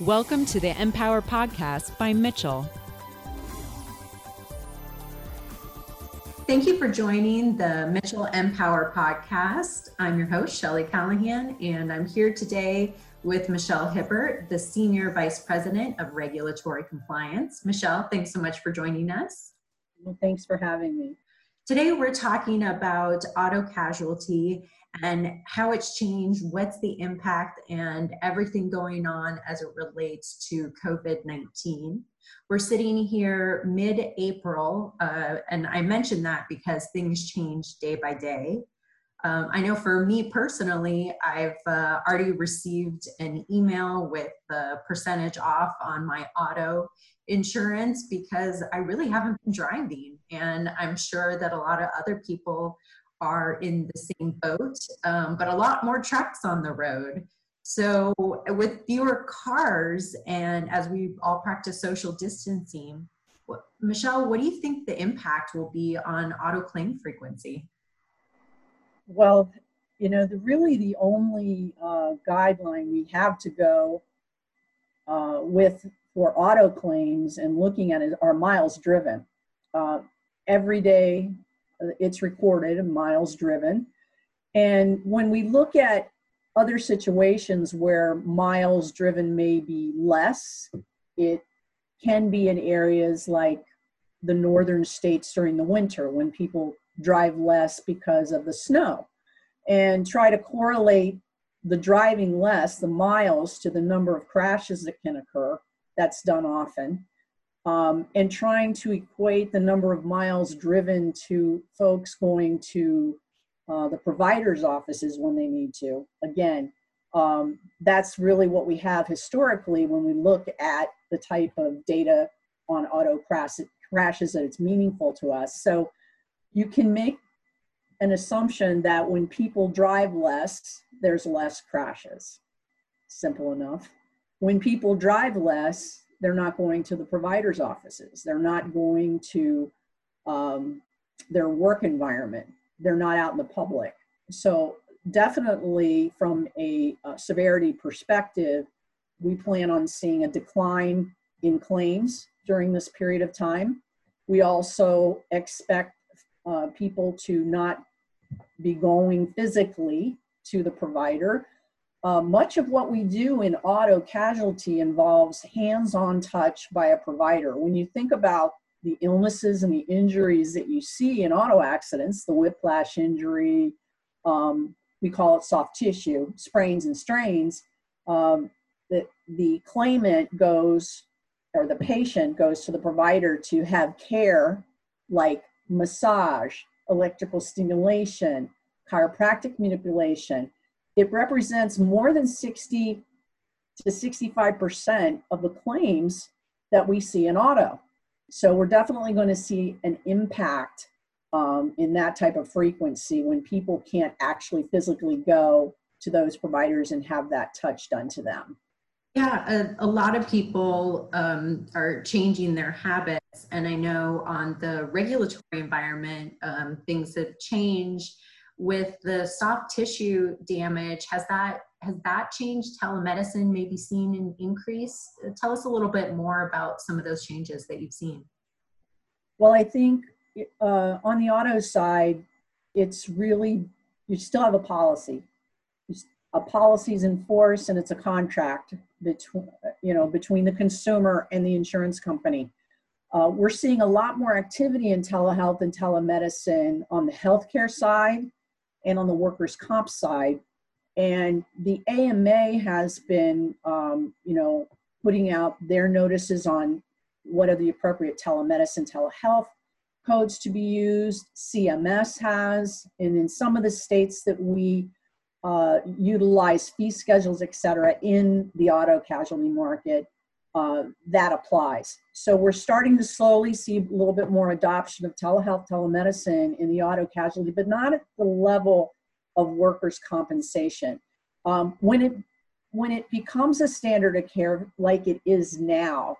Welcome to the Empower Podcast by Mitchell. Thank you for joining the Mitchell Empower Podcast. I'm your host, Shelly Callahan, and I'm here today with Michelle Hibbert, the Senior Vice President of Regulatory Compliance. Michelle, thanks so much for joining us. Well, thanks for having me. Today, we're talking about auto casualty and how it's changed, what's the impact, and everything going on as it relates to COVID 19. We're sitting here mid April, uh, and I mentioned that because things change day by day. Um, I know for me personally, I've uh, already received an email with the percentage off on my auto insurance because I really haven't been driving. And I'm sure that a lot of other people are in the same boat, um, but a lot more trucks on the road. So, with fewer cars, and as we all practice social distancing, what, Michelle, what do you think the impact will be on auto claim frequency? Well, you know, the, really the only uh, guideline we have to go uh, with for auto claims and looking at it are miles driven. Uh, every day uh, it's recorded miles driven. And when we look at other situations where miles driven may be less, it can be in areas like the northern states during the winter when people drive less because of the snow and try to correlate the driving less, the miles, to the number of crashes that can occur. That's done often. Um, and trying to equate the number of miles driven to folks going to uh, the provider's offices when they need to. Again, um, that's really what we have historically when we look at the type of data on auto crashes that it's meaningful to us. So you can make an assumption that when people drive less, there's less crashes. Simple enough. When people drive less, they're not going to the provider's offices. They're not going to um, their work environment. They're not out in the public. So, definitely from a, a severity perspective, we plan on seeing a decline in claims during this period of time. We also expect uh, people to not be going physically to the provider. Uh, much of what we do in auto casualty involves hands on touch by a provider. When you think about the illnesses and the injuries that you see in auto accidents, the whiplash injury, um, we call it soft tissue, sprains and strains, um, the, the claimant goes, or the patient goes to the provider to have care like massage, electrical stimulation, chiropractic manipulation. It represents more than 60 to 65% of the claims that we see in auto. So we're definitely going to see an impact um, in that type of frequency when people can't actually physically go to those providers and have that touch done to them. Yeah, a, a lot of people um, are changing their habits, and I know on the regulatory environment, um, things have changed. With the soft tissue damage, has that has that changed? Telemedicine maybe seen an increase. Tell us a little bit more about some of those changes that you've seen. Well, I think uh, on the auto side, it's really you still have a policy a policy is in force and it's a contract between you know between the consumer and the insurance company. Uh, we're seeing a lot more activity in telehealth and telemedicine on the healthcare side and on the workers' comp side. And the AMA has been, um, you know, putting out their notices on what are the appropriate telemedicine, telehealth codes to be used. CMS has, and in some of the states that we uh, utilize fee schedules, et cetera, in the auto casualty market, uh, that applies. So we're starting to slowly see a little bit more adoption of telehealth, telemedicine in the auto casualty, but not at the level of workers' compensation. Um, when it when it becomes a standard of care like it is now,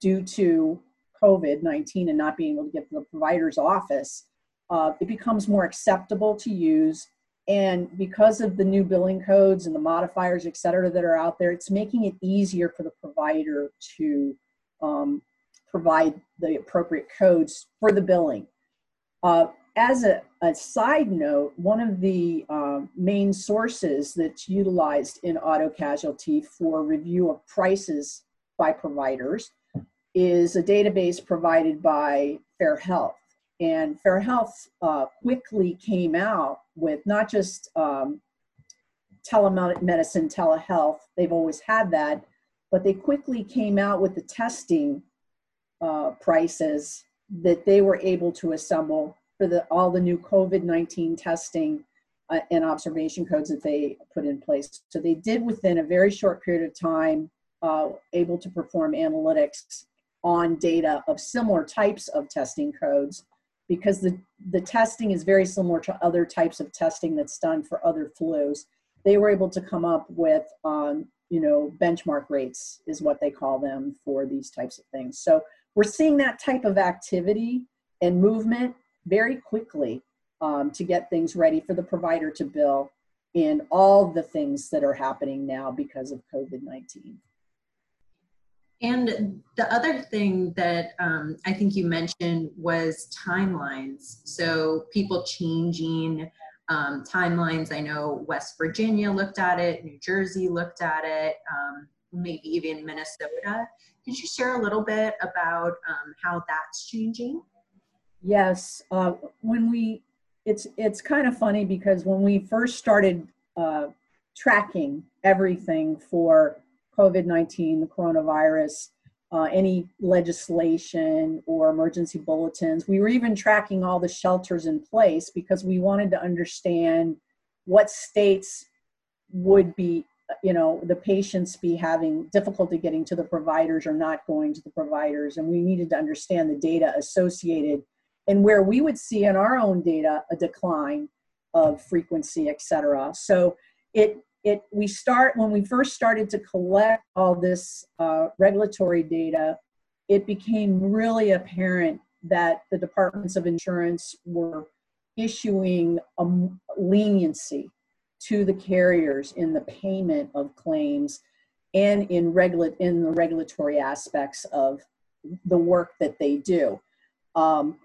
due to COVID 19 and not being able to get to the provider's office, uh, it becomes more acceptable to use and because of the new billing codes and the modifiers, et cetera, that are out there, it's making it easier for the provider to um, provide the appropriate codes for the billing. Uh, as a, a, side note, one of the uh, main sources that's utilized in auto casualty for review of prices by providers is a database provided by Fair Health. And Fair Health uh, quickly came out with not just um, telemedicine, telehealth, they've always had that, but they quickly came out with the testing uh, prices that they were able to assemble for the, all the new COVID 19 testing uh, and observation codes that they put in place. So they did within a very short period of time, uh, able to perform analytics on data of similar types of testing codes because the, the testing is very similar to other types of testing that's done for other flus. They were able to come up with, um, you know, benchmark rates is what they call them for these types of things. So we're seeing that type of activity and movement very quickly um, to get things ready for the provider to bill in all the things that are happening now because of COVID 19. And the other thing that um, I think you mentioned was timelines. So people changing um, timelines. I know West Virginia looked at it, New Jersey looked at it, um, maybe even Minnesota. Could you share a little bit about um, how that's changing? Yes, uh, when we, it's it's kind of funny because when we first started uh, tracking everything for COVID 19, the coronavirus, uh, any legislation or emergency bulletins. We were even tracking all the shelters in place because we wanted to understand what states would be, you know, the patients be having difficulty getting to the providers or not going to the providers. And we needed to understand the data associated and where we would see in our own data a decline of frequency, et cetera. So it it we start when we first started to collect all this uh, regulatory data it became really apparent that the departments of insurance were issuing a leniency to the carriers in the payment of claims and in regula- in the regulatory aspects of the work that they do. Um,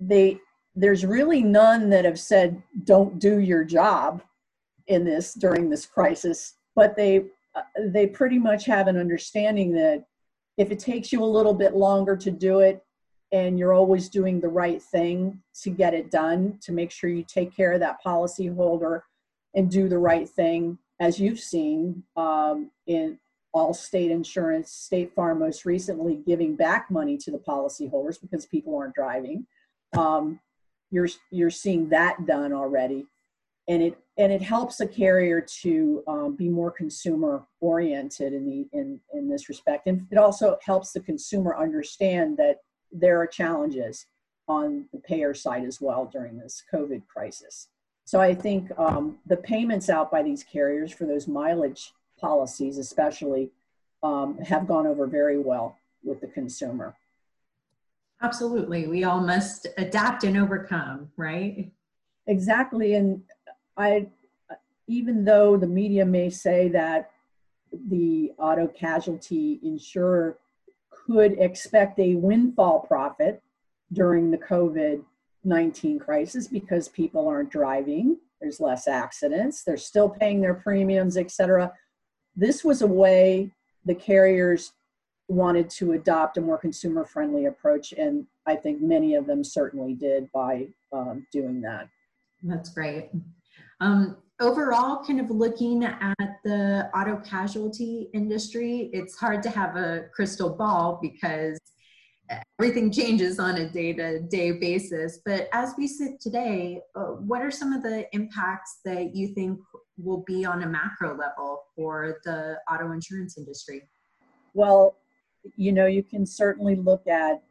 they there's really none that have said don't do your job in this during this crisis, but they uh, they pretty much have an understanding that if it takes you a little bit longer to do it and you're always doing the right thing to get it done to make sure you take care of that policy holder and do the right thing as you've seen um, in Allstate insurance state farm most recently giving back money to the policyholders because people aren't driving. Um, you're you're seeing that done already and it and it helps a carrier to um, be more consumer oriented in the in in this respect. And it also helps the consumer understand that there are challenges on the payer side as well during this covid crisis. So i think um, the payments out by these carriers for those mileage policies especially um, have gone over very well with the consumer. Absolutely. We all must adapt and overcome right? Exactly. And I, even though the media may say that the auto casualty insurer could expect a windfall profit during the COVID 19 crisis because people aren't driving, there's less accidents, they're still paying their premiums, etc. This was a way the carriers wanted to adopt a more consumer friendly approach, and I think many of them certainly did by um, doing that. That's great. Um, overall, kind of looking at the auto casualty industry, it's hard to have a crystal ball because everything changes on a day to day basis. But as we sit today, uh, what are some of the impacts that you think will be on a macro level for the auto insurance industry? Well, you know, you can certainly look at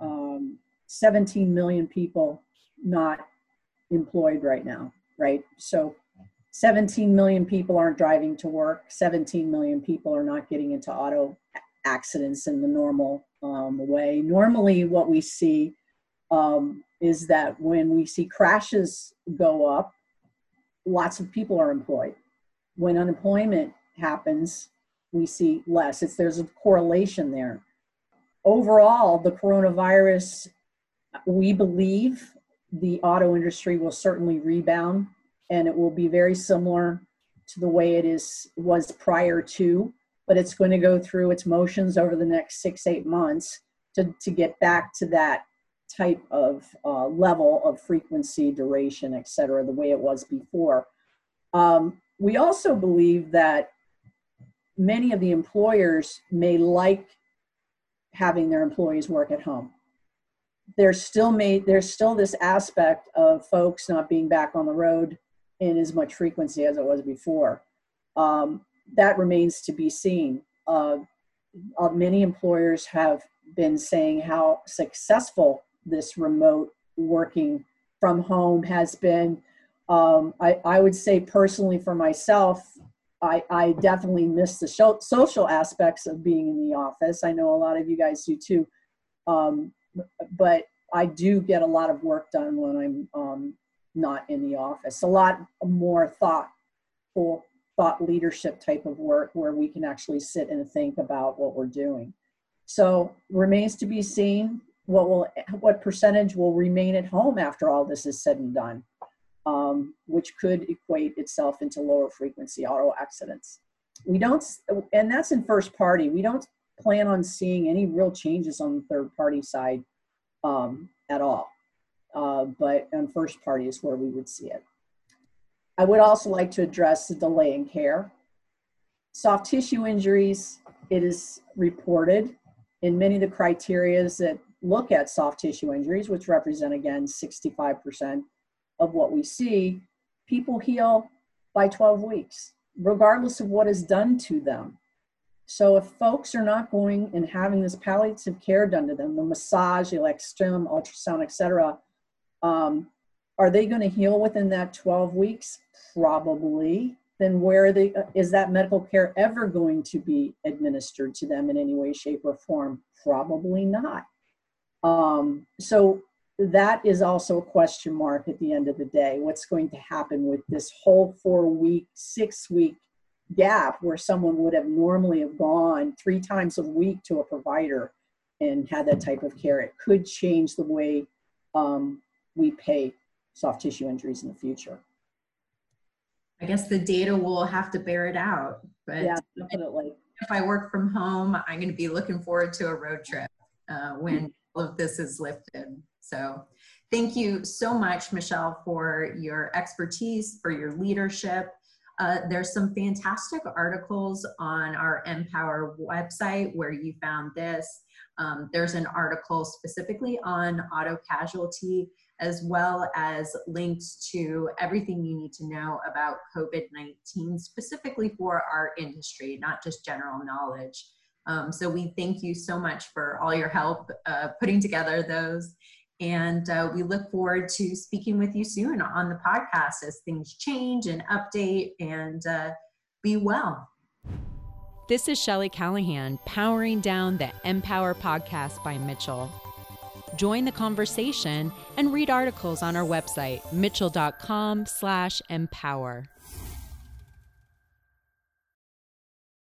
um, 17 million people not employed right now right? So 17 million people aren't driving to work. 17 million people are not getting into auto accidents in the normal um, way. Normally, what we see um, is that when we see crashes go up, lots of people are employed. When unemployment happens, we see less. It's there's a correlation there. Overall, the coronavirus, we believe the auto industry will certainly rebound and it will be very similar to the way it is was prior to, but it's going to go through its motions over the next six, eight months to, to get back to that type of uh, level of frequency, duration, et cetera, the way it was before. Um, we also believe that many of the employers may like having their employees work at home. There's still made there's still this aspect of folks not being back on the road in as much frequency as it was before. Um, that remains to be seen. Uh, uh, many employers have been saying how successful this remote working from home has been. Um, I, I would say personally for myself, I, I definitely miss the social aspects of being in the office. I know a lot of you guys do too. Um, but I do get a lot of work done when I'm um, not in the office. A lot more thoughtful, thought leadership type of work where we can actually sit and think about what we're doing. So remains to be seen what will what percentage will remain at home after all this is said and done, um, which could equate itself into lower frequency auto accidents. We don't, and that's in first party. We don't plan on seeing any real changes on the third party side um, at all. Uh, but on first party is where we would see it. I would also like to address the delay in care. Soft tissue injuries, it is reported in many of the criterias that look at soft tissue injuries, which represent again 65% of what we see, people heal by 12 weeks, regardless of what is done to them. So if folks are not going and having this palliative care done to them, the massage, the electrum, ultrasound, etc., um, are they going to heal within that 12 weeks? Probably. Then where they, uh, is that medical care ever going to be administered to them in any way, shape, or form? Probably not. Um, so that is also a question mark at the end of the day. What's going to happen with this whole four week, six week gap where someone would have normally have gone three times a week to a provider and had that type of care? It could change the way um, we pay soft tissue injuries in the future. I guess the data will have to bear it out. But yeah, definitely. If I work from home, I'm going to be looking forward to a road trip uh, when all of this is lifted. So thank you so much, Michelle, for your expertise, for your leadership. Uh, there's some fantastic articles on our Empower website where you found this. Um, there's an article specifically on auto casualty as well as links to everything you need to know about COVID 19, specifically for our industry, not just general knowledge. Um, so we thank you so much for all your help uh, putting together those. And uh, we look forward to speaking with you soon on the podcast as things change and update and uh, be well. This is Shelly Callahan powering down the Empower podcast by Mitchell. Join the conversation and read articles on our website, mitchell.com slash empower.